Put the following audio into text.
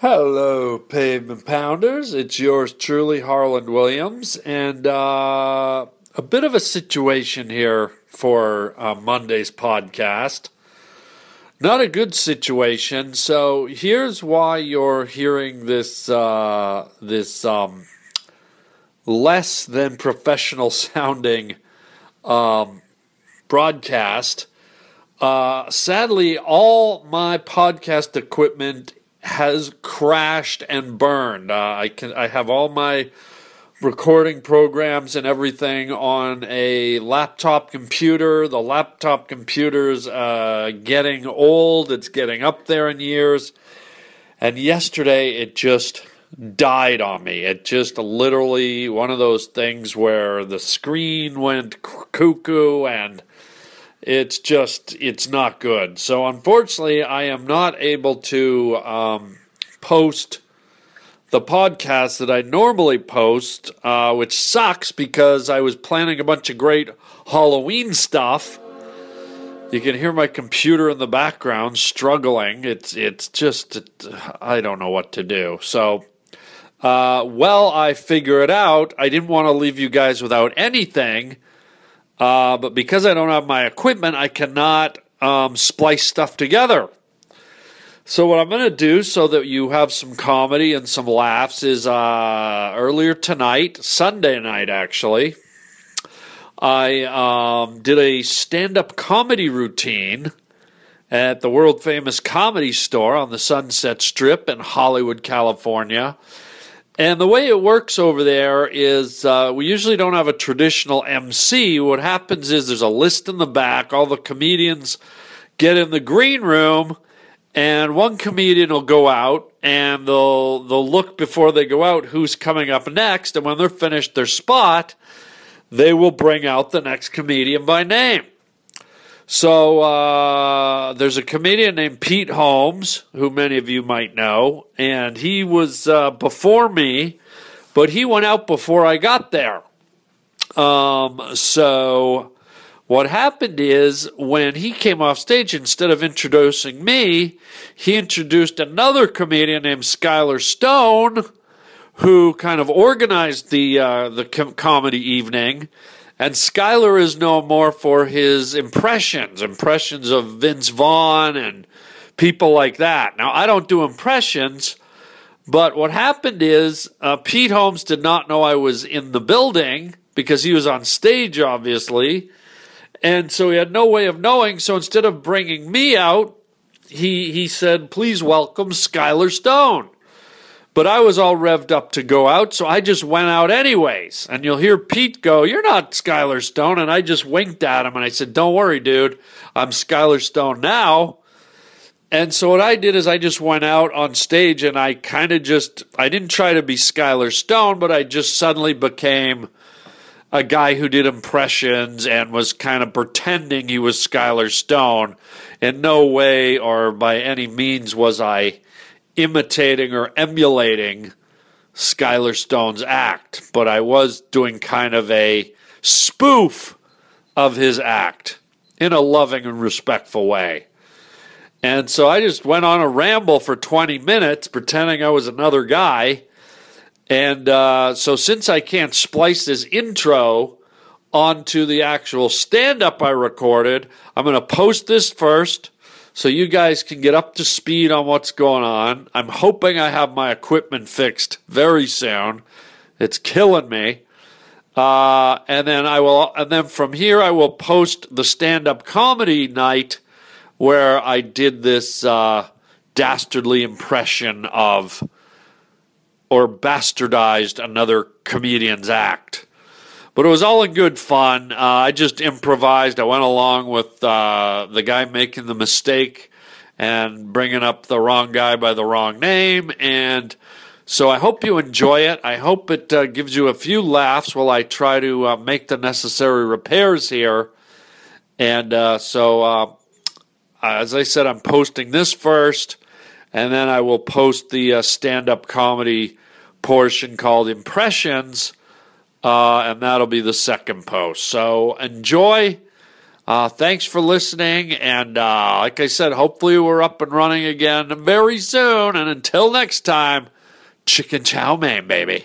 Hello, pavement pounders. It's yours truly, Harland Williams, and uh, a bit of a situation here for uh, Monday's podcast. Not a good situation. So here's why you're hearing this uh, this um, less than professional sounding um, broadcast. Uh, sadly, all my podcast equipment has crashed and burned. Uh, I can I have all my recording programs and everything on a laptop computer. The laptop computer's uh, getting old. It's getting up there in years. And yesterday it just died on me. It just literally one of those things where the screen went cuckoo and it's just it's not good. So unfortunately, I am not able to um, post the podcast that I normally post, uh, which sucks because I was planning a bunch of great Halloween stuff. You can hear my computer in the background struggling. It's it's just I don't know what to do. So, uh, well, I figure it out. I didn't want to leave you guys without anything. Uh, but because I don't have my equipment, I cannot um, splice stuff together. So what I'm going to do, so that you have some comedy and some laughs, is uh, earlier tonight, Sunday night actually, I um, did a stand-up comedy routine at the world famous comedy store on the Sunset Strip in Hollywood, California. And the way it works over there is uh, we usually don't have a traditional MC. What happens is there's a list in the back. All the comedians get in the green room, and one comedian will go out and they'll they'll look before they go out who's coming up next. And when they're finished their spot, they will bring out the next comedian by name. So uh, there's a comedian named Pete Holmes, who many of you might know, and he was uh, before me, but he went out before I got there. Um, so what happened is when he came off stage, instead of introducing me, he introduced another comedian named Skyler Stone, who kind of organized the uh, the com- comedy evening and Skyler is known more for his impressions, impressions of Vince Vaughn and people like that. Now, I don't do impressions, but what happened is uh, Pete Holmes did not know I was in the building because he was on stage, obviously. And so he had no way of knowing. So instead of bringing me out, he, he said, please welcome Skyler Stone. But I was all revved up to go out, so I just went out anyways. And you'll hear Pete go, You're not Skyler Stone. And I just winked at him and I said, Don't worry, dude. I'm Skyler Stone now. And so what I did is I just went out on stage and I kind of just, I didn't try to be Skyler Stone, but I just suddenly became a guy who did impressions and was kind of pretending he was Skyler Stone. In no way or by any means was I imitating or emulating Skyler Stone's act, but I was doing kind of a spoof of his act in a loving and respectful way. And so I just went on a ramble for 20 minutes pretending I was another guy. And uh, so since I can't splice this intro onto the actual stand up I recorded, I'm going to post this first so you guys can get up to speed on what's going on. I'm hoping I have my equipment fixed very soon. It's killing me. Uh, and then I will, and then from here I will post the stand-up comedy night where I did this uh, dastardly impression of or bastardized another comedian's act. But it was all in good fun. Uh, I just improvised. I went along with uh, the guy making the mistake and bringing up the wrong guy by the wrong name. And so I hope you enjoy it. I hope it uh, gives you a few laughs while I try to uh, make the necessary repairs here. And uh, so, uh, as I said, I'm posting this first, and then I will post the stand up comedy portion called Impressions uh, and that'll be the second post. So enjoy. Uh, thanks for listening. And uh, like I said, hopefully we're up and running again very soon. And until next time, chicken chow mein, baby.